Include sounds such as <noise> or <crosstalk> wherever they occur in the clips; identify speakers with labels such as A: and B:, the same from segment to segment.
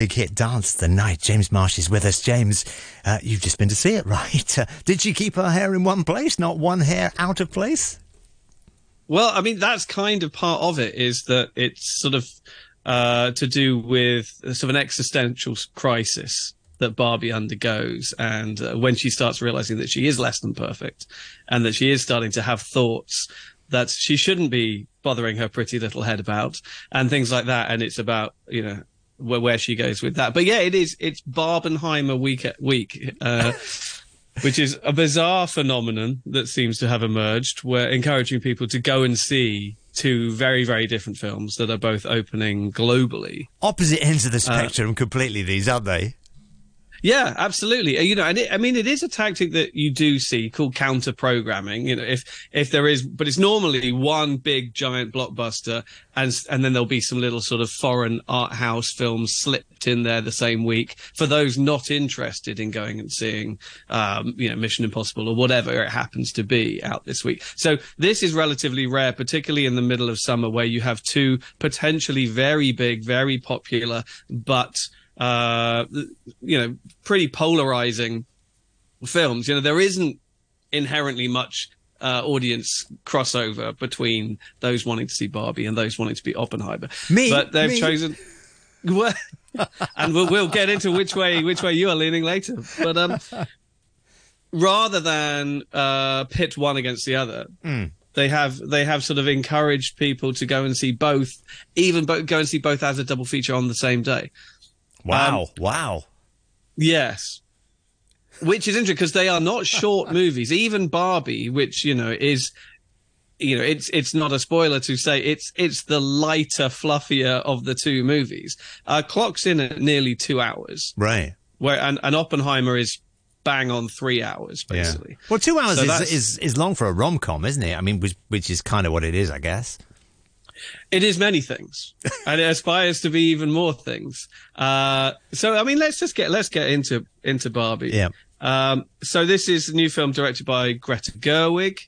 A: Big hit Dance the Night. James Marsh is with us. James, uh, you've just been to see it, <laughs> right? Uh, did she keep her hair in one place, not one hair out of place?
B: Well, I mean, that's kind of part of it is that it's sort of uh, to do with sort of an existential crisis that Barbie undergoes. And uh, when she starts realizing that she is less than perfect and that she is starting to have thoughts that she shouldn't be bothering her pretty little head about and things like that. And it's about, you know, where, where she goes with that. But yeah, it is. It's Barbenheimer week week, uh, <laughs> which is a bizarre phenomenon that seems to have emerged. Where encouraging people to go and see two very very different films that are both opening globally.
A: Opposite ends of the uh, spectrum, uh, completely. These aren't they?
B: Yeah, absolutely. Uh, you know, and it, I mean, it is a tactic that you do see called counter programming. You know, if if there is, but it's normally one big giant blockbuster, and and then there'll be some little sort of foreign art house films slipped in there the same week for those not interested in going and seeing, um, you know, Mission Impossible or whatever it happens to be out this week. So this is relatively rare, particularly in the middle of summer, where you have two potentially very big, very popular, but uh, you know, pretty polarizing films. You know, there isn't inherently much uh, audience crossover between those wanting to see Barbie and those wanting to be Oppenheimer.
A: Me,
B: but they've
A: me.
B: chosen. <laughs> And we'll, we'll get into which way which way you are leaning later. But um, rather than uh, pit one against the other,
A: mm.
B: they have they have sort of encouraged people to go and see both, even bo- go and see both as a double feature on the same day.
A: Wow! Um, wow!
B: Yes, which is interesting because they are not short <laughs> movies. Even Barbie, which you know is, you know, it's it's not a spoiler to say it's it's the lighter, fluffier of the two movies. Uh, clocks in at nearly two hours,
A: right?
B: Where and, and Oppenheimer is bang on three hours basically.
A: Yeah. Well, two hours so is, is is long for a rom com, isn't it? I mean, which which is kind of what it is, I guess.
B: It is many things, <laughs> and it aspires to be even more things. Uh, so, I mean, let's just get let's get into into Barbie.
A: Yeah.
B: Um, so this is a new film directed by Greta Gerwig,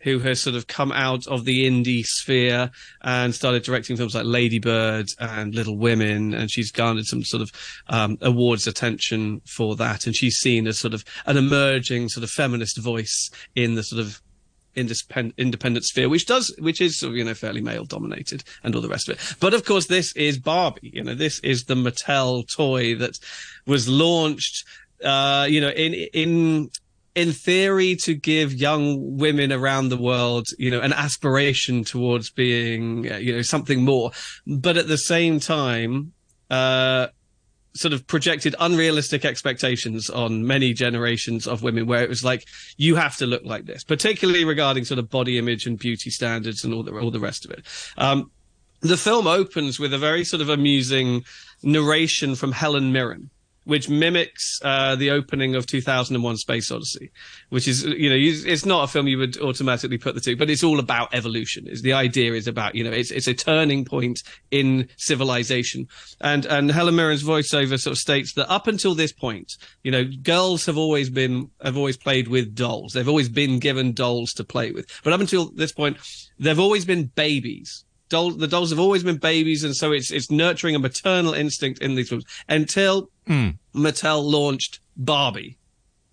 B: who has sort of come out of the indie sphere and started directing films like Lady Bird and Little Women, and she's garnered some sort of um, awards attention for that, and she's seen as sort of an emerging sort of feminist voice in the sort of independent, independent sphere, which does, which is, you know, fairly male dominated and all the rest of it. But of course, this is Barbie. You know, this is the Mattel toy that was launched, uh, you know, in, in, in theory to give young women around the world, you know, an aspiration towards being, uh, you know, something more. But at the same time, uh, sort of projected unrealistic expectations on many generations of women where it was like you have to look like this particularly regarding sort of body image and beauty standards and all the all the rest of it. Um, the film opens with a very sort of amusing narration from Helen Mirren which mimics uh, the opening of 2001 Space Odyssey, which is, you know, it's not a film you would automatically put the two, but it's all about evolution. Is the idea is about, you know, it's, it's a turning point in civilization. And, and Helen Mirren's voiceover sort of states that up until this point, you know, girls have always been, have always played with dolls. They've always been given dolls to play with. But up until this point, they've always been babies doll, the dolls have always been babies, and so it's it's nurturing a maternal instinct in these films until
A: mm.
B: Mattel launched Barbie,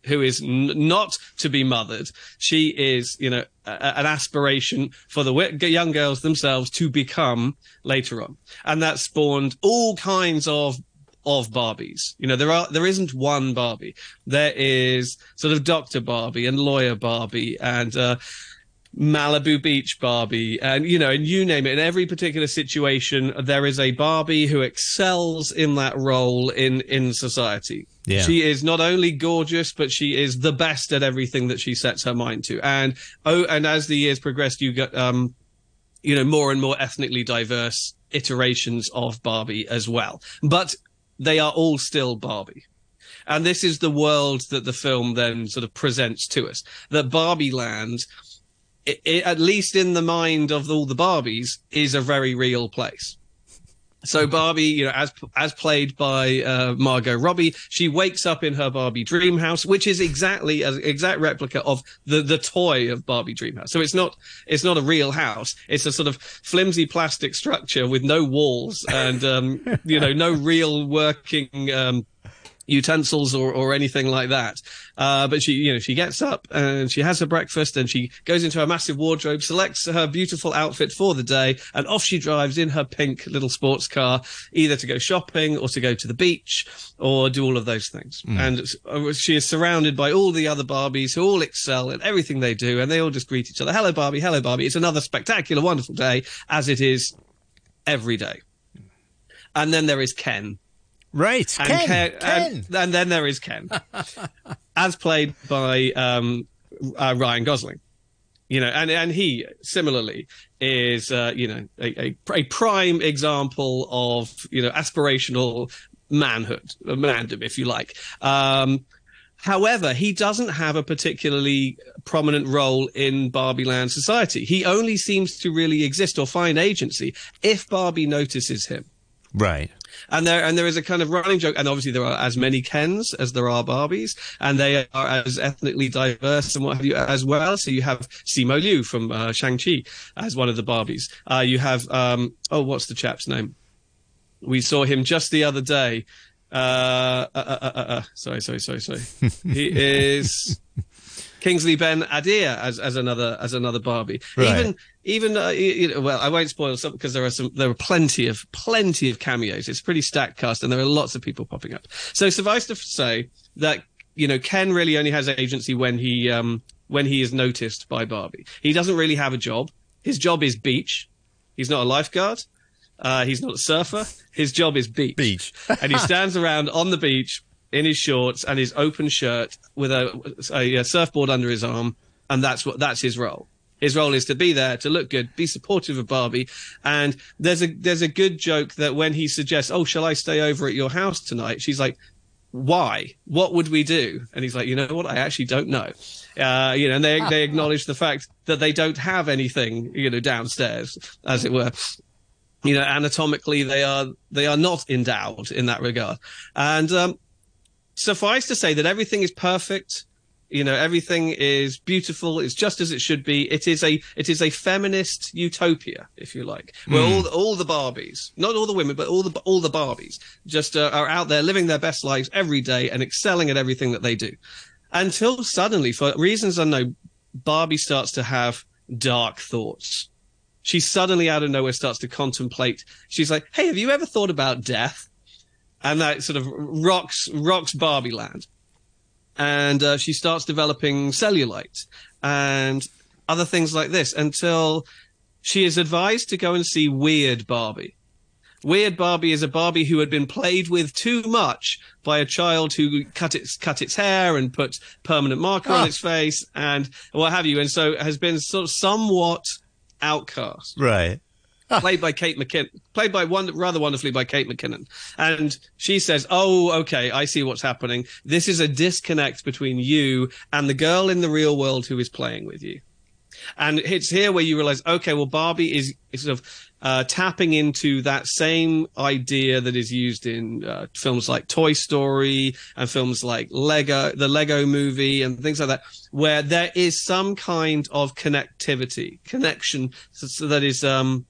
B: who is n- not to be mothered. She is, you know, a- an aspiration for the young girls themselves to become later on, and that spawned all kinds of of Barbies. You know, there are there isn't one Barbie. There is sort of Doctor Barbie and Lawyer Barbie and. Uh, Malibu Beach Barbie, and you know, and you name it. In every particular situation, there is a Barbie who excels in that role in in society.
A: Yeah.
B: She is not only gorgeous, but she is the best at everything that she sets her mind to. And oh, and as the years progressed, you get um, you know, more and more ethnically diverse iterations of Barbie as well. But they are all still Barbie. And this is the world that the film then sort of presents to us. That Barbie Land it, it, at least in the mind of all the Barbies, is a very real place. So Barbie, you know, as as played by uh, Margot Robbie, she wakes up in her Barbie dream house, which is exactly an exact replica of the the toy of Barbie dream house. So it's not it's not a real house. It's a sort of flimsy plastic structure with no walls and um, you know no real working um, utensils or, or anything like that. Uh, but she, you know, she gets up and she has her breakfast and she goes into her massive wardrobe, selects her beautiful outfit for the day, and off she drives in her pink little sports car, either to go shopping or to go to the beach or do all of those things. Mm. And uh, she is surrounded by all the other Barbies who all excel at everything they do, and they all just greet each other. Hello, Barbie. Hello, Barbie. It's another spectacular, wonderful day, as it is every day. And then there is Ken,
A: Right,
B: and
A: Ken.
B: Ken,
A: Ken.
B: And, and, then there is Ken, <laughs> as played by um, uh, Ryan Gosling. You know, and and he similarly is uh, you know a, a, a prime example of you know aspirational manhood, mandem, if you like. Um, However, he doesn't have a particularly prominent role in Barbie Land society. He only seems to really exist or find agency if Barbie notices him.
A: Right.
B: And there and there is a kind of running joke, and obviously there are as many Kens as there are Barbies, and they are as ethnically diverse and what have you as well. So you have Simu Liu from uh, Shang Chi as one of the Barbies. Uh, you have um, oh, what's the chap's name? We saw him just the other day. Uh, uh, uh, uh, uh sorry, sorry, sorry, sorry. <laughs> he is Kingsley Ben-Adir as as another as another Barbie. Right. Even even uh, you know, well, I won't spoil some because there are some there are plenty of plenty of cameos. It's pretty stacked cast, and there are lots of people popping up. So suffice to say that you know Ken really only has agency when he um when he is noticed by Barbie. He doesn't really have a job. His job is beach. He's not a lifeguard. Uh, he's not a surfer. His job is beach.
A: Beach. <laughs>
B: and he stands around on the beach in his shorts and his open shirt with a, a, a surfboard under his arm, and that's what that's his role. His role is to be there, to look good, be supportive of Barbie. And there's a there's a good joke that when he suggests, "Oh, shall I stay over at your house tonight?" She's like, "Why? What would we do?" And he's like, "You know what? I actually don't know." Uh, you know, and they they acknowledge the fact that they don't have anything, you know, downstairs, as it were. You know, anatomically, they are they are not endowed in that regard. And um, suffice to say that everything is perfect. You know everything is beautiful. It's just as it should be. It is a it is a feminist utopia if you like where mm. all all the barbies not all the women but all the all the barbies just uh, are out there living their best lives every day and excelling at everything that they do. Until suddenly for reasons unknown barbie starts to have dark thoughts. She suddenly out of nowhere starts to contemplate. She's like hey have you ever thought about death and that sort of rocks rocks Barbie Land. And uh, she starts developing cellulite and other things like this until she is advised to go and see Weird Barbie. Weird Barbie is a Barbie who had been played with too much by a child who cut its cut its hair and put permanent marker on ah. its face and what have you, and so has been sort of somewhat outcast.
A: Right. <laughs>
B: played by Kate McKinnon, played by one rather wonderfully by Kate McKinnon. And she says, "Oh, okay, I see what's happening. This is a disconnect between you and the girl in the real world who is playing with you." And it's here where you realize, okay, well, Barbie is, is sort of uh, tapping into that same idea that is used in uh, films like Toy Story and films like Lego, the Lego movie and things like that, where there is some kind of connectivity, connection so, so that is, um,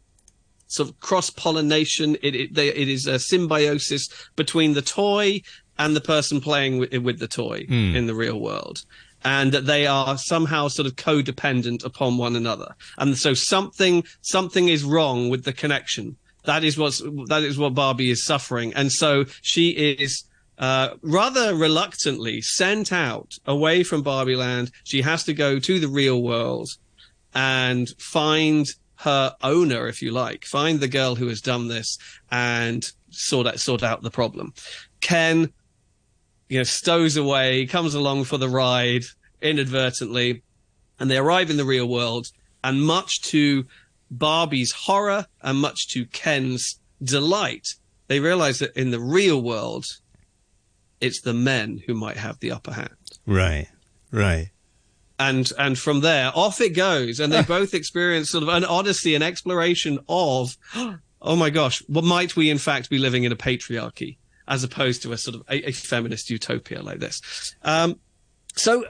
B: sort of cross pollination. It, it, it is a symbiosis between the toy and the person playing with, with the toy mm. in the real world. And that they are somehow sort of codependent upon one another. And so something, something is wrong with the connection. That is what's, that is what Barbie is suffering. And so she is, uh, rather reluctantly sent out away from Barbie Land. She has to go to the real world and find her owner, if you like, find the girl who has done this and sort out, sort out the problem. Ken, you know, stows away, comes along for the ride inadvertently, and they arrive in the real world. And much to Barbie's horror and much to Ken's delight, they realize that in the real world, it's the men who might have the upper hand.
A: Right, right
B: and and from there off it goes and they <laughs> both experience sort of an odyssey an exploration of <gasps> oh my gosh, well, might we in fact be living in a patriarchy as opposed to a sort of a, a feminist utopia like this? Um, so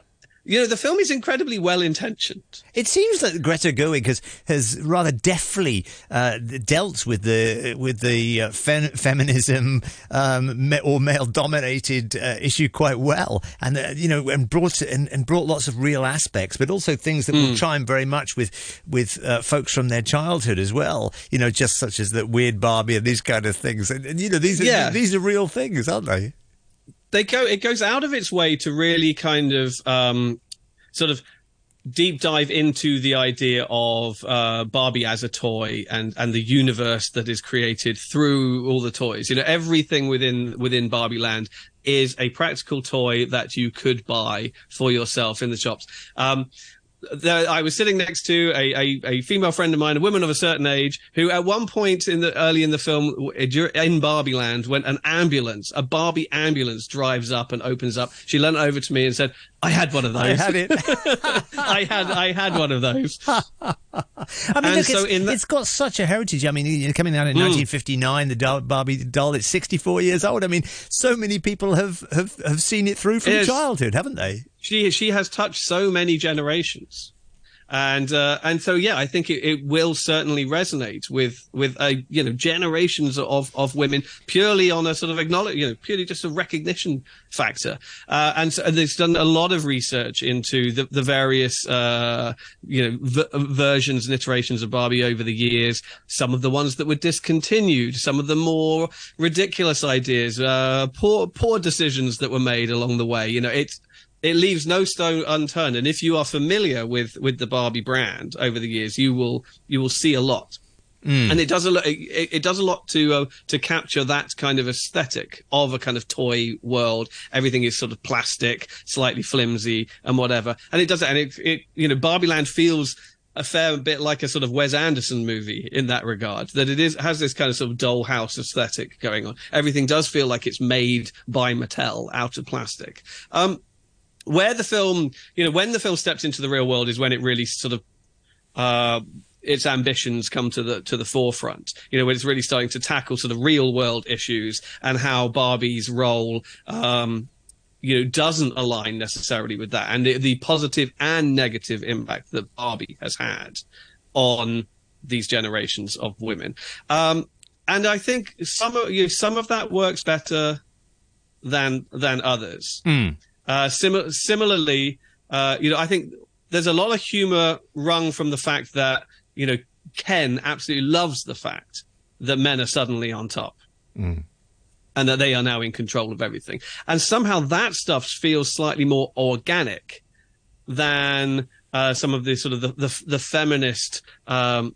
B: you know, the film is incredibly well intentioned.
A: It seems that Greta Gerwig has, has rather deftly uh, dealt with the with the uh, fem- feminism um, or male dominated uh, issue quite well, and uh, you know, and brought and, and, brought lots of real aspects, but also things that mm. will hmm. chime very much with with uh, folks from their childhood as well. You know, just such as that weird Barbie and these kind of things, and, and you know, these are yeah. these are real things, aren't they?
B: They go it goes out of its way to really kind of um, sort of deep dive into the idea of uh, Barbie as a toy and and the universe that is created through all the toys. You know, everything within within Barbie Land is a practical toy that you could buy for yourself in the shops. Um, there, I was sitting next to a, a, a, female friend of mine, a woman of a certain age, who at one point in the early in the film eh, in Barbie Land, when an ambulance, a Barbie ambulance, drives up and opens up, she leant over to me and said, "I had one of those. I
A: had it. <laughs>
B: I had I had one of those." <laughs>
A: I mean, look, so it's, the, it's got such a heritage. I mean, you're coming out in mm. 1959, the doll, Barbie doll. It's 64 years old. I mean, so many people have have, have seen it through from childhood, haven't they?
B: she she has touched so many generations and uh, and so yeah, I think it, it, will certainly resonate with with uh, you know generations of of women purely on a sort of acknowledge you know purely just a recognition factor. Uh, and, so, there's done a lot of research into the the various uh, you know v- versions and iterations of Barbie over the years. Some of the ones that were discontinued, some of the more ridiculous ideas, uh, poor poor decisions that were made along the way. You know, it's it leaves no stone unturned. And if you are familiar with with the Barbie brand over the years, you will you will see a lot. Mm. And it does a lot. It, it does a lot to uh, to capture that kind of aesthetic of a kind of toy world. Everything is sort of plastic, slightly flimsy, and whatever. And it does it. And it, it you know, Barbie Land feels a fair bit like a sort of Wes Anderson movie in that regard. That it is has this kind of sort of dollhouse aesthetic going on. Everything does feel like it's made by Mattel out of plastic. Um, where the film, you know, when the film steps into the real world is when it really sort of, uh, its ambitions come to the to the forefront. You know, when it's really starting to tackle sort of real world issues and how Barbie's role, um, you know, doesn't align necessarily with that, and the, the positive and negative impact that Barbie has had on these generations of women. Um, and I think some of you know, some of that works better than than others.
A: Mm.
B: Uh, sim- similarly, uh, you know, I think there's a lot of humor wrung from the fact that you know Ken absolutely loves the fact that men are suddenly on top.
A: Mm.
B: And that they are now in control of everything. And somehow that stuff feels slightly more organic than uh, some of the sort of the, the, the feminist um,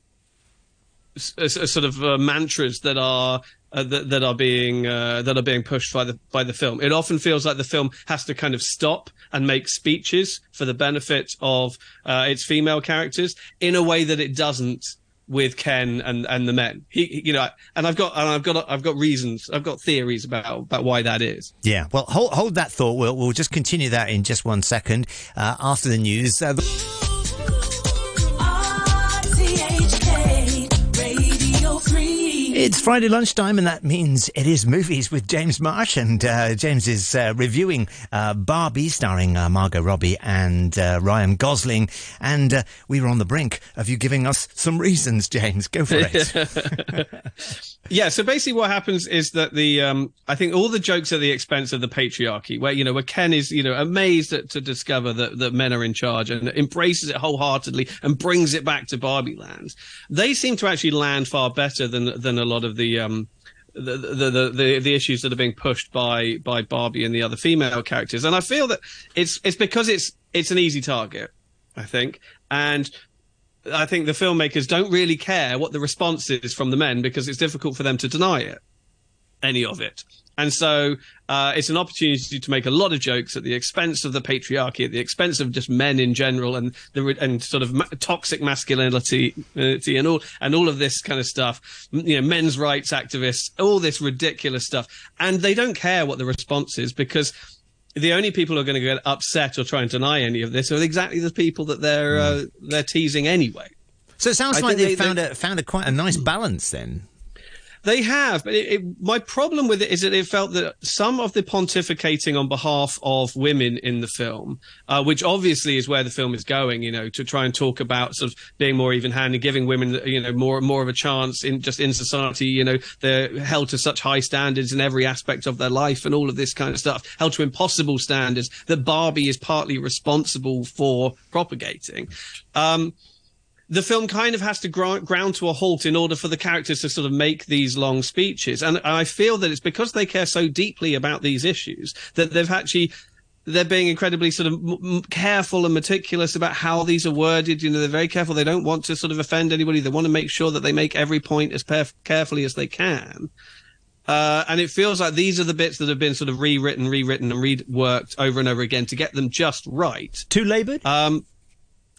B: s- s- sort of uh, mantras that are uh, that, that, are being uh, that are being pushed by the by the film. It often feels like the film has to kind of stop and make speeches for the benefit of uh, its female characters in a way that it doesn't with Ken and, and the men. He, you know, and I've got and I've got I've got reasons, I've got theories about about why that is.
A: Yeah, well, hold hold that thought. We'll we'll just continue that in just one second uh, after the news. Uh, It's Friday lunchtime, and that means it is movies with James Marsh. And uh, James is uh, reviewing uh, Barbie, starring uh, Margot Robbie and uh, Ryan Gosling. And uh, we were on the brink of you giving us some reasons, James. Go for it. <laughs> <laughs>
B: yeah. So basically, what happens is that the um, I think all the jokes at the expense of the patriarchy, where you know where Ken is you know amazed at, to discover that that men are in charge and embraces it wholeheartedly and brings it back to Barbie Land. They seem to actually land far better than than a lot of the um, the, the, the, the, issues that are being pushed by, by Barbie and the other female characters. And I feel that it's, it's because it's, it's an easy target, I think. And I think the filmmakers don't really care what the response is from the men because it's difficult for them to deny it, any of it. And so uh, it's an opportunity to make a lot of jokes at the expense of the patriarchy, at the expense of just men in general, and the and sort of ma- toxic masculinity and all and all of this kind of stuff. You know, men's rights activists, all this ridiculous stuff, and they don't care what the response is because the only people who are going to get upset or try and deny any of this are exactly the people that they're uh, they're teasing anyway.
A: So it sounds I like they, they found they, a found a quite a nice balance then.
B: They have, but it, it, my problem with it is that it felt that some of the pontificating on behalf of women in the film, uh, which obviously is where the film is going, you know, to try and talk about sort of being more even-handed, giving women, you know, more more of a chance in just in society. You know, they're held to such high standards in every aspect of their life, and all of this kind of stuff, held to impossible standards that Barbie is partly responsible for propagating. Um, the film kind of has to ground, ground to a halt in order for the characters to sort of make these long speeches. And I feel that it's because they care so deeply about these issues that they've actually they're being incredibly sort of m- careful and meticulous about how these are worded. You know, they're very careful. They don't want to sort of offend anybody. They want to make sure that they make every point as perf- carefully as they can. Uh, and it feels like these are the bits that have been sort of rewritten, rewritten, and reworked over and over again to get them just right.
A: Too laboured?
B: Um,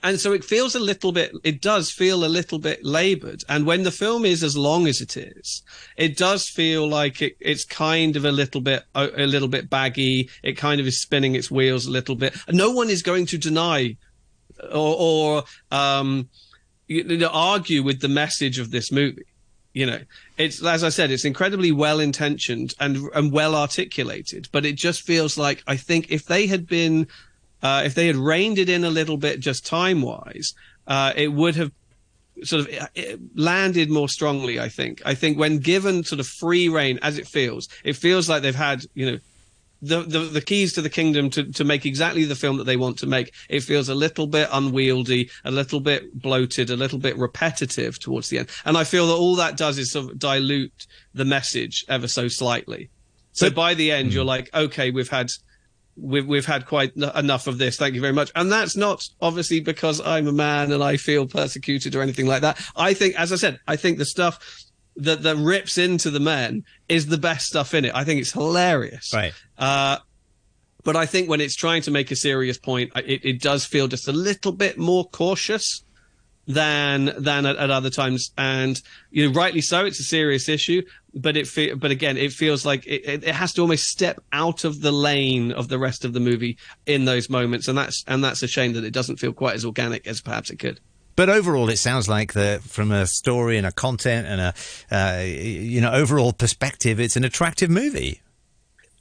B: and so it feels a little bit it does feel a little bit labored. And when the film is as long as it is it does feel like it, it's kind of a little bit a, little bit baggy. It kind of is spinning its wheels a little bit. No one is going to deny or, or um, you know, argue with the message of this movie. You know it's as i said it's incredibly well intentioned and and well articulated but it just feels like i think if they had been uh, if they had reined it in a little bit, just time wise, uh, it would have sort of landed more strongly. I think. I think when given sort of free reign, as it feels, it feels like they've had you know. The, the, the keys to the kingdom to, to make exactly the film that they want to make. It feels a little bit unwieldy, a little bit bloated, a little bit repetitive towards the end. And I feel that all that does is sort of dilute the message ever so slightly. So but, by the end, mm. you're like, okay, we've had we've we've had quite enough of this. Thank you very much. And that's not obviously because I'm a man and I feel persecuted or anything like that. I think, as I said, I think the stuff that that rips into the men is the best stuff in it. I think it's hilarious.
A: Right.
B: Uh, but I think when it's trying to make a serious point, it, it does feel just a little bit more cautious than than at, at, other times. And you know, rightly so. It's a serious issue, but it fe- but again, it feels like it, it, it, has to almost step out of the lane of the rest of the movie in those moments, and that's and that's a shame that it doesn't feel quite as organic as perhaps it could.
A: But overall, it sounds like the from a story and a content and a uh, you know overall perspective, it's an attractive movie.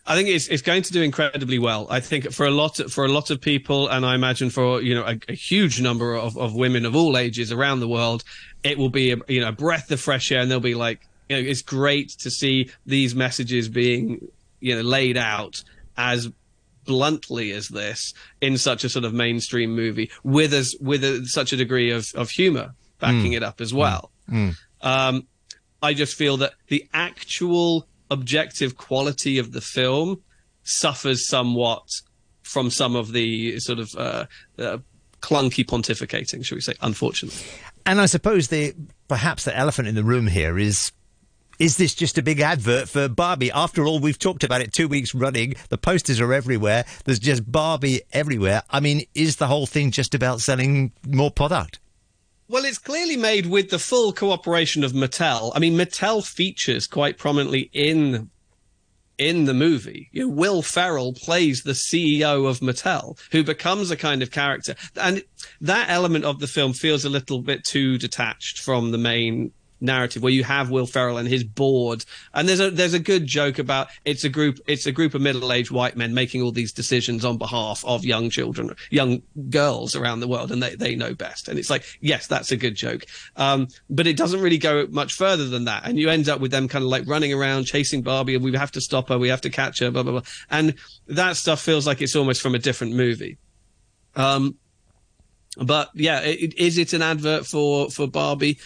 B: I think it's it's going to do incredibly well. I think for a lot for a lot of people, and I imagine for you know a, a huge number of, of women of all ages around the world, it will be a, you know a breath of fresh air, and they'll be like, you know, it's great to see these messages being you know laid out as bluntly as this in such a sort of mainstream movie with as with a, such a degree of of humor backing mm. it up as well. Mm. Um, I just feel that the actual objective quality of the film suffers somewhat from some of the sort of uh, uh, clunky pontificating, shall we say, unfortunately.
A: And I suppose the perhaps the elephant in the room here is is this just a big advert for Barbie? After all, we've talked about it two weeks running. The posters are everywhere. There's just Barbie everywhere. I mean, is the whole thing just about selling more product?
B: Well, it's clearly made with the full cooperation of Mattel. I mean, Mattel features quite prominently in in the movie. You know, Will Ferrell plays the CEO of Mattel, who becomes a kind of character, and that element of the film feels a little bit too detached from the main narrative where you have Will Ferrell and his board, and there's a there's a good joke about it's a group it's a group of middle aged white men making all these decisions on behalf of young children, young girls around the world, and they they know best. And it's like yes, that's a good joke, um, but it doesn't really go much further than that, and you end up with them kind of like running around chasing Barbie, and we have to stop her, we have to catch her, blah blah blah, and that stuff feels like it's almost from a different movie. Um, but yeah, it, is it an advert for for Barbie?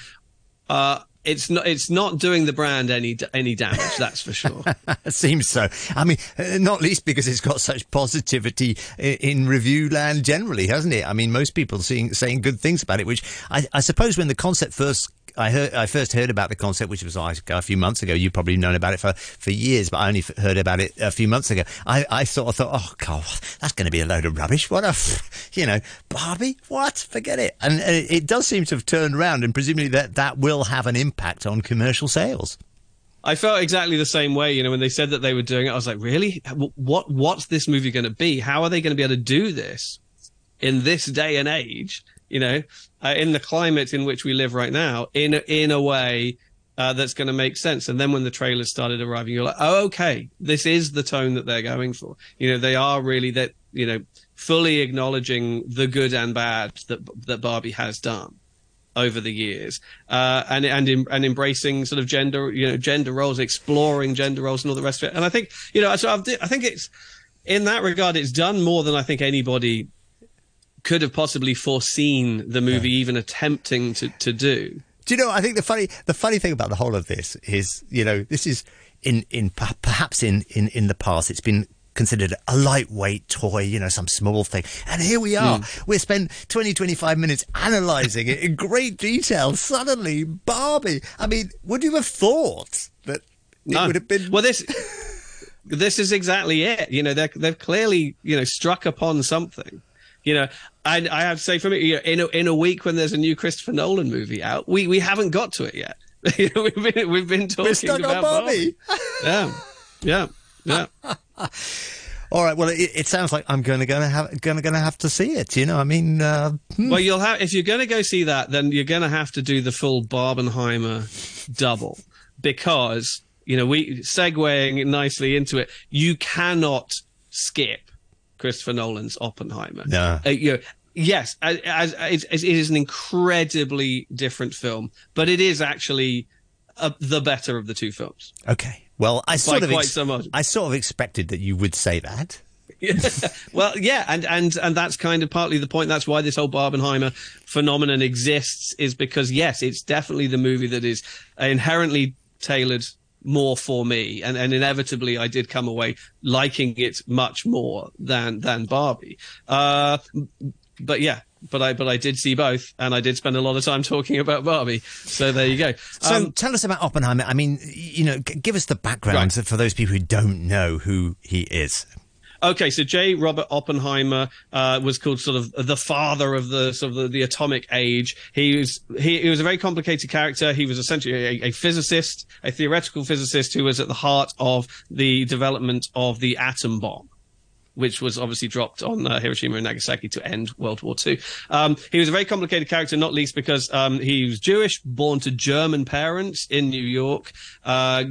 B: Uh, it's not it's not doing the brand any any damage that's for sure. <laughs>
A: Seems so. I mean uh, not least because it's got such positivity in review land generally hasn't it? I mean most people seeing saying good things about it which i, I suppose when the concept first I heard I first heard about the concept, which was like a few months ago. You've probably known about it for, for years, but I only heard about it a few months ago. I, I sort of thought, oh god, that's going to be a load of rubbish. What a, you know, Barbie, what? Forget it. And, it, it does seem to have turned around, and presumably that that will have an impact on commercial sales.
B: I felt exactly the same way, you know, when they said that they were doing it. I was like, really? What? What's this movie going to be? How are they going to be able to do this in this day and age? You know, uh, in the climate in which we live right now in in a way uh, that's going to make sense. And then when the trailers started arriving, you're like, oh, okay, this is the tone that they're going for. You know, they are really that, you know, fully acknowledging the good and bad that that Barbie has done over the years, uh, and and and embracing sort of gender, you know, gender roles, exploring gender roles, and all the rest of it. And I think, you know, so I've, I think it's in that regard, it's done more than I think anybody could have possibly foreseen the movie yeah. even attempting to to do.
A: Do you know? I think the funny the funny thing about the whole of this is, you know, this is in in perhaps in in in the past it's been considered a lightweight toy, you know, some small thing. And here we are. Mm. We spent 20, 25 minutes analysing it in great detail. Suddenly, Barbie. I mean, would you have thought that it no. would have been.
B: Well, this. this is exactly it. You know, they've clearly, you know, struck upon something. You know, I, I have to say for me, you know, in a, in a week when there's a new Christopher Nolan movie out, we, we haven't got to it yet. <laughs> we've been we've been talking about Barbie. yeah, yeah, yeah. <laughs>
A: All right. Well, it, it, sounds like I'm going to gonna have going to gonna have to see it. You know, I mean, uh,
B: hmm. well, you'll have if you're going to go see that, then you're going to have to do the full Barbenheimer double because you know we segueing nicely into it. You cannot skip Christopher Nolan's Oppenheimer.
A: No.
B: Uh, you know, yes, as, as, as, it is an incredibly different film, but it is actually uh, the better of the two films.
A: Okay. Well, I sort of ex- so I sort of expected that you would say that. <laughs>
B: well, yeah, and and and that's kind of partly the point. That's why this whole Barbenheimer phenomenon exists, is because yes, it's definitely the movie that is inherently tailored more for me, and, and inevitably I did come away liking it much more than than Barbie. Uh, but yeah, but I but I did see both, and I did spend a lot of time talking about Barbie. So there you go.
A: So um, tell us about Oppenheimer. I mean, you know, g- give us the background right. for those people who don't know who he is.
B: Okay, so J. Robert Oppenheimer uh, was called sort of the father of the sort of the, the atomic age. He was he, he, was a very complicated character. He was essentially a, a, physicist, a theoretical physicist who was at the heart of the development of the atom bomb which was obviously dropped on uh, Hiroshima and Nagasaki to end World War II. Um, he was a very complicated character, not least because um, he was Jewish, born to German parents in New York, uh,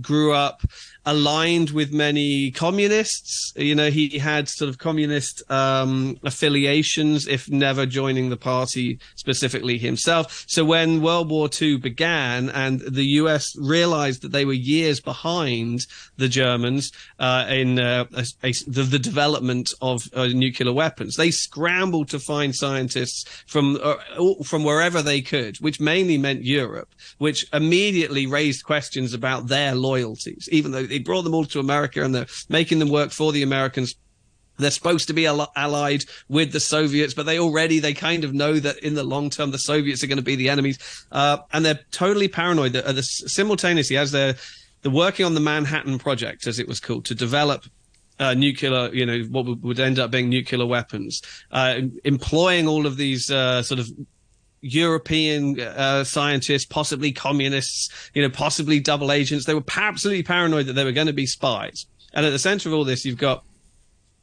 B: grew up aligned with many communists. You know, he had sort of communist um, affiliations, if never joining the party specifically himself. So when World War II began and the US realized that they were years behind the Germans uh, in uh, a, a, the, the, development of uh, nuclear weapons, they scrambled to find scientists from uh, from wherever they could, which mainly meant Europe, which immediately raised questions about their loyalties, even though they brought them all to America and they're making them work for the Americans. They're supposed to be allied with the Soviets, but they already they kind of know that in the long term the Soviets are going to be the enemies, uh, and they're totally paranoid that uh, the, simultaneously as they're they're working on the Manhattan Project, as it was called, to develop uh, nuclear, you know, what would end up being nuclear weapons, uh, employing all of these uh, sort of European uh, scientists, possibly communists, you know, possibly double agents. They were absolutely paranoid that they were going to be spies. And at the center of all this, you've got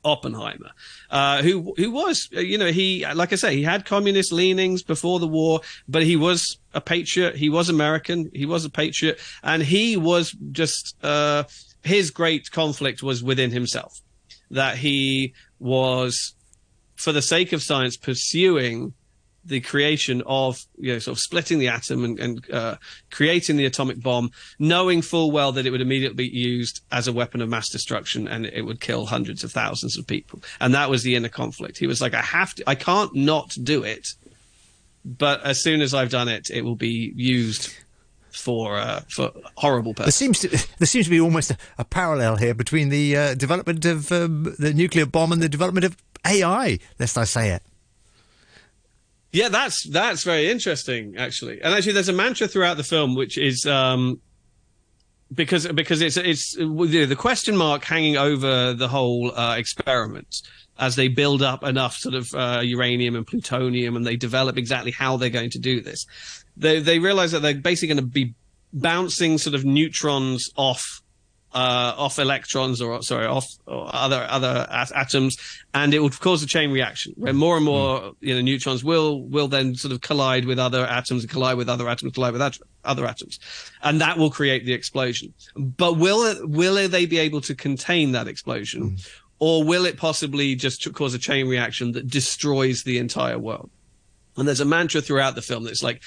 B: Oppenheimer, uh, who who was, uh, you know, he like I say, he had communist leanings before the war, but he was a patriot. He was American. He was a patriot, and he was just uh, his great conflict was within himself, that he was, for the sake of science, pursuing the creation of you know sort of splitting the atom and, and uh, creating the atomic bomb, knowing full well that it would immediately be used as a weapon of mass destruction and it would kill hundreds of thousands of people. And that was the inner conflict. He was like, I have to, I can't not do it, but as soon as I've done it, it will be used for uh, for horrible purposes.
A: There seems to there seems to be almost a, a parallel here between the uh, development of um, the nuclear bomb and the development of AI, lest I say it.
B: Yeah, that's that's very interesting, actually. And actually, there's a mantra throughout the film, which is um, because because it's it's the question mark hanging over the whole uh, experiment as they build up enough sort of uh, uranium and plutonium, and they develop exactly how they're going to do this. They they realize that they're basically going to be bouncing sort of neutrons off uh, off electrons or sorry off or other other atoms, and it would cause a chain reaction where more and more you know neutrons will will then sort of collide with other atoms and collide with other atoms, collide with at- other atoms, and that will create the explosion. But will it, will they be able to contain that explosion, or will it possibly just cause a chain reaction that destroys the entire world? And there's a mantra throughout the film that's like,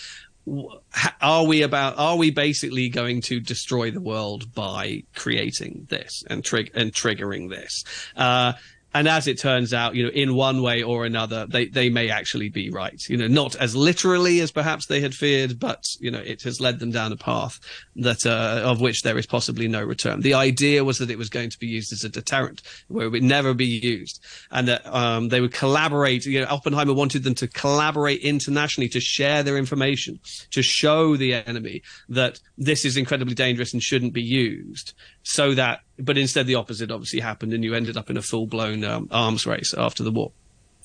B: are we about are we basically going to destroy the world by creating this and trig- and triggering this? Uh, and as it turns out, you know, in one way or another, they, they may actually be right. You know, not as literally as perhaps they had feared, but you know, it has led them down a path that uh, of which there is possibly no return. The idea was that it was going to be used as a deterrent, where it would never be used, and that um, they would collaborate. You know, Oppenheimer wanted them to collaborate internationally to share their information, to show the enemy that this is incredibly dangerous and shouldn't be used, so that but instead the opposite obviously happened and you ended up in a full-blown um, arms race after the war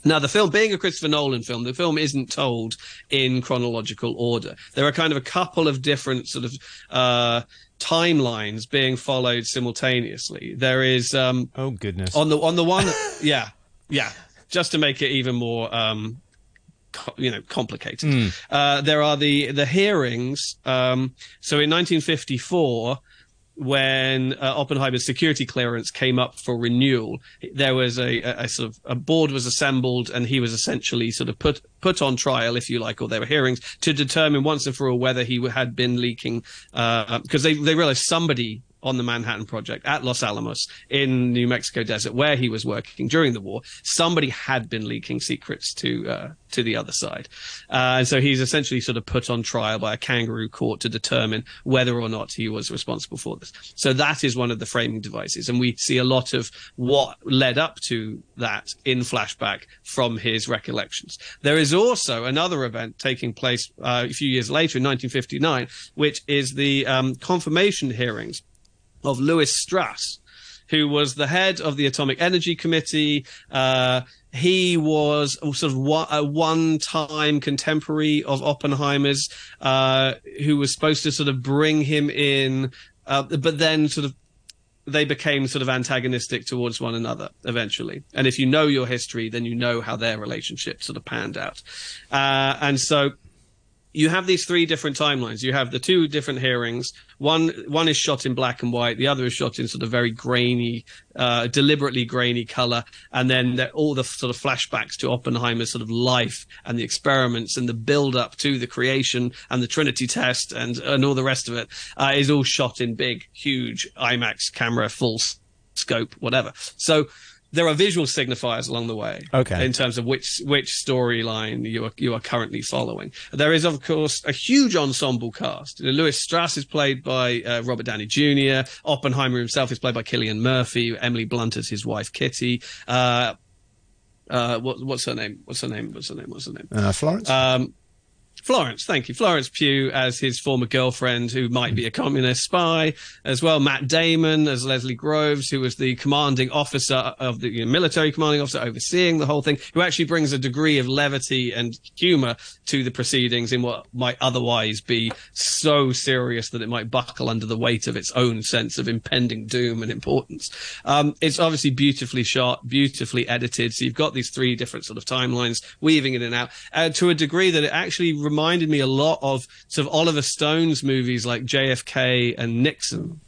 B: now, the film, being a Christopher Nolan film, the film isn't told in chronological order. There are kind of a couple of different sort of uh, timelines being followed simultaneously. There is, um,
A: oh goodness,
B: on the on the one, <laughs> yeah, yeah, just to make it even more, um, co- you know, complicated.
A: Mm.
B: Uh, there are the the hearings. Um, so in 1954 when uh, Oppenheimer's security clearance came up for renewal, there was a, a, a, sort of a board was assembled, and he was essentially sort of put put on trial, if you like, or there were hearings to determine once and for all whether he had been leaking, because uh, they they realized somebody on the Manhattan Project at Los Alamos in New Mexico desert, where he was working during the war, somebody had been leaking secrets to uh, to the other side, uh, and so he's essentially sort of put on trial by a kangaroo court to determine whether or not he was responsible for this. So that is one of the framing devices, and we see a lot of what led up to that in flashback from his recollections. There is also another event taking place uh, a few years later in 1959, which is the um, confirmation hearings of Lewis Strauss, who was the head of the Atomic Energy Committee. Uh, he was sort of one, a one-time contemporary of Oppenheimer's, uh, who was supposed to sort of bring him in, uh, but then sort of they became sort of antagonistic towards one another eventually. And if you know your history, then you know how their relationship sort of panned out. Uh, and so you have these three different timelines. You have the two different hearings. One one is shot in black and white. The other is shot in sort of very grainy, uh, deliberately grainy color. And then all the sort of flashbacks to Oppenheimer's sort of life and the experiments and the build up to the creation and the Trinity test and and all the rest of it uh, is all shot in big, huge IMAX camera, full scope, whatever. So there are visual signifiers along the way.
A: Okay.
B: In terms of which which storyline you are you are currently following. There is of course a huge ensemble cast. Lewis Strauss is played by uh, Robert Downey Jr. Oppenheimer himself is played by Cillian Murphy. Emily Blunt is his wife Kitty. Uh, uh, what, what's her name? What's her name? What's her name? What's her name?
A: Uh, Florence.
B: Um, Florence, thank you. Florence Pugh as his former girlfriend, who might be a communist spy, as well. Matt Damon as Leslie Groves, who was the commanding officer of the you know, military commanding officer overseeing the whole thing, who actually brings a degree of levity and humor to the proceedings in what might otherwise be so serious that it might buckle under the weight of its own sense of impending doom and importance. Um, it's obviously beautifully shot, beautifully edited. So you've got these three different sort of timelines weaving in and out uh, to a degree that it actually reminded me a lot of sort of Oliver Stone's movies like JFK and Nixon.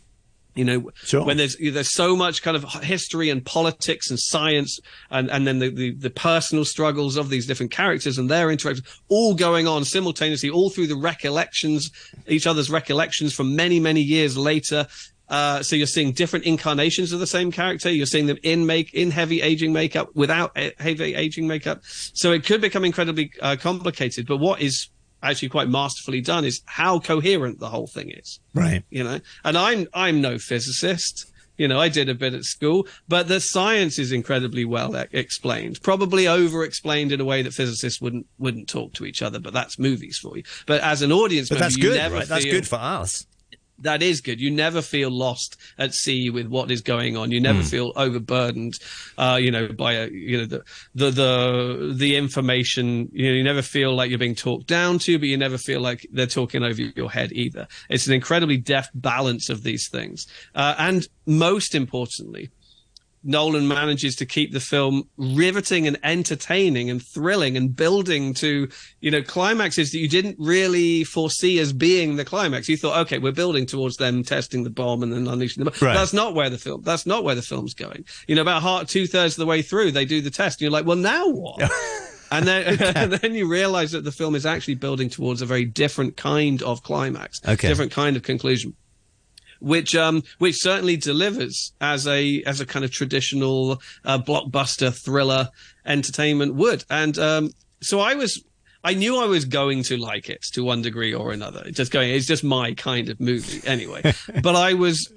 B: You know,
A: sure.
B: when there's there's so much kind of history and politics and science, and, and then the, the, the personal struggles of these different characters and their interactions, all going on simultaneously, all through the recollections, each other's recollections from many many years later. Uh, so you're seeing different incarnations of the same character. You're seeing them in make in heavy aging makeup, without heavy aging makeup. So it could become incredibly uh, complicated. But what is actually quite masterfully done is how coherent the whole thing is.
A: Right.
B: You know, and I'm I'm no physicist. You know, I did a bit at school, but the science is incredibly well explained. Probably over-explained in a way that physicists wouldn't wouldn't talk to each other. But that's movies for you. But as an audience,
A: but
B: member,
A: that's good,
B: right?
A: Feel, that's good for us.
B: That is good. You never feel lost at sea with what is going on. You never feel overburdened, uh, you know, by a, you know the the the the information. You know, you never feel like you're being talked down to, but you never feel like they're talking over your head either. It's an incredibly deft balance of these things, uh, and most importantly, Nolan manages to keep the film riveting and entertaining and thrilling and building to, you know, climaxes that you didn't really foresee as being the climax. You thought, okay, we're building towards them testing the bomb and then unleashing the bomb.
A: Right.
B: That's not where the film, that's not where the film's going. You know, about half, two thirds of the way through, they do the test and you're like, well, now what? And then, <laughs> <laughs> and then you realize that the film is actually building towards a very different kind of climax,
A: Okay.
B: different kind of conclusion which um which certainly delivers as a as a kind of traditional uh, blockbuster thriller entertainment would. And um so i was i knew i was going to like it to one degree or another. Just going it's just my kind of movie anyway. <laughs> But i was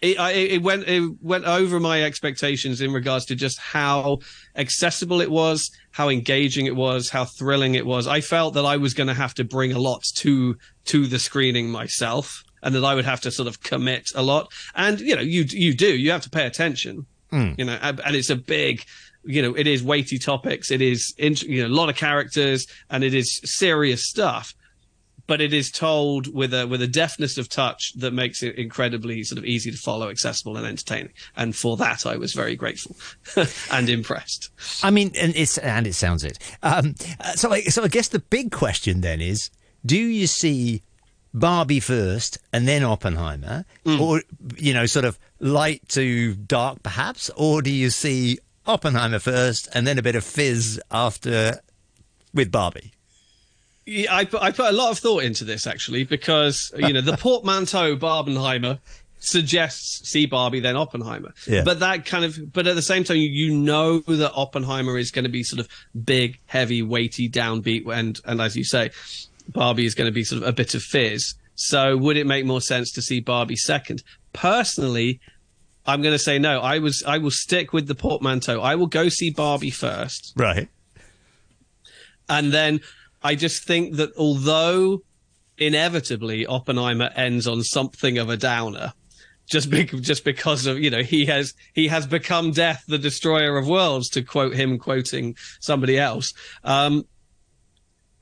B: it, I, it went it went over my expectations in regards to just how accessible it was, how engaging it was, how thrilling it was. I felt that I was going to have to bring a lot to to the screening myself, and that I would have to sort of commit a lot. And you know, you you do you have to pay attention. You know, and and it's a big. You know, it is weighty topics. It is, you know, a lot of characters, and it is serious stuff but it is told with a with a deftness of touch that makes it incredibly sort of easy to follow, accessible, and entertaining. And for that, I was very grateful <laughs> and impressed.
A: I mean, and it's and it sounds it. Um, uh, so, I, so I guess the big question then is: Do you see Barbie first and then Oppenheimer, mm. or you know, sort of light to dark, perhaps, or do you see Oppenheimer first and then a bit of fizz after with Barbie?
B: Yeah, I put I put a lot of thought into this actually because you know the <laughs> portmanteau Barbenheimer suggests see Barbie then Oppenheimer.
A: Yeah.
B: But that kind of but at the same time you know that Oppenheimer is going to be sort of big, heavy, weighty, downbeat and and as you say, Barbie is going to be sort of a bit of fizz. So would it make more sense to see Barbie second? Personally, I'm going to say no. I was I will stick with the portmanteau. I will go see Barbie first.
A: Right.
B: And then I just think that although inevitably Oppenheimer ends on something of a downer, just be- just because of you know he has he has become death, the destroyer of worlds, to quote him quoting somebody else. Um,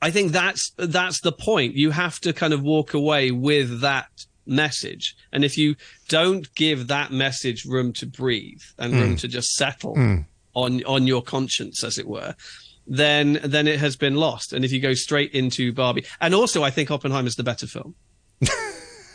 B: I think that's that's the point. You have to kind of walk away with that message, and if you don't give that message room to breathe and room hmm. to just settle hmm. on on your conscience, as it were, then then it has been lost. And if you go straight into Barbie, and also I think Oppenheimer's the better film, <laughs>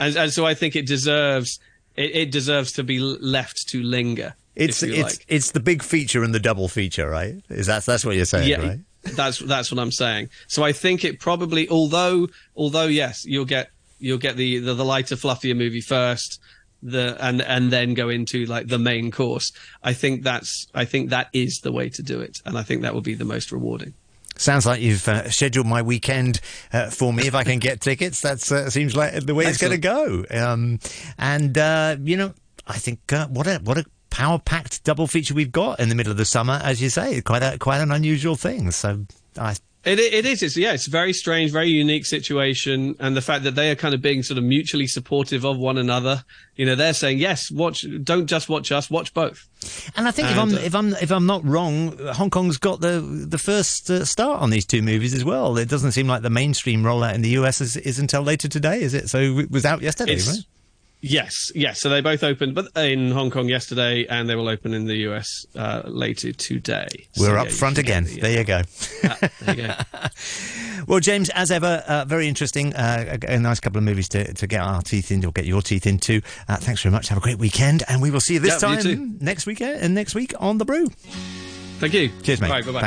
B: and, and so I think it deserves it, it deserves to be left to linger.
A: It's it's
B: like.
A: it's the big feature and the double feature, right? Is that that's what you're saying,
B: yeah,
A: right?
B: That's that's what I'm saying. So I think it probably, although although yes, you'll get you'll get the the, the lighter, fluffier movie first. The and and then go into like the main course. I think that's I think that is the way to do it, and I think that will be the most rewarding.
A: Sounds like you've uh, scheduled my weekend uh, for me. If I can get tickets, that uh, seems like the way it's going to go. Um, and uh, you know, I think uh, what a what a power packed double feature we've got in the middle of the summer, as you say, quite a quite an unusual thing. So I.
B: It, it is. It's, yeah, it's a very strange, very unique situation. And the fact that they are kind of being sort of mutually supportive of one another. You know, they're saying, yes, watch, don't just watch us, watch both.
A: And I think if I'm
B: uh,
A: if I'm if I'm not wrong, Hong Kong's got the the first uh, start on these two movies as well. It doesn't seem like the mainstream rollout in the US is, is until later today, is it? So it was out yesterday, right?
B: Yes, yes. So they both opened, but in Hong Kong yesterday, and they will open in the US uh, later today.
A: We're
B: yeah,
A: up
B: you
A: front again.
B: the, uh,
A: There you go.
B: ah, there you go. <laughs>
A: Well, James, as ever, uh, very interesting. Uh, a, a nice couple of movies to, to get our teeth into, or get your teeth into. Uh, thanks very much. Have a great weekend, and we will see you this
B: Yeah, you
A: time
B: too.
A: next week. Uh, next week on the Brew.
B: Thank you.
A: Cheers, mate.
B: Bye bye.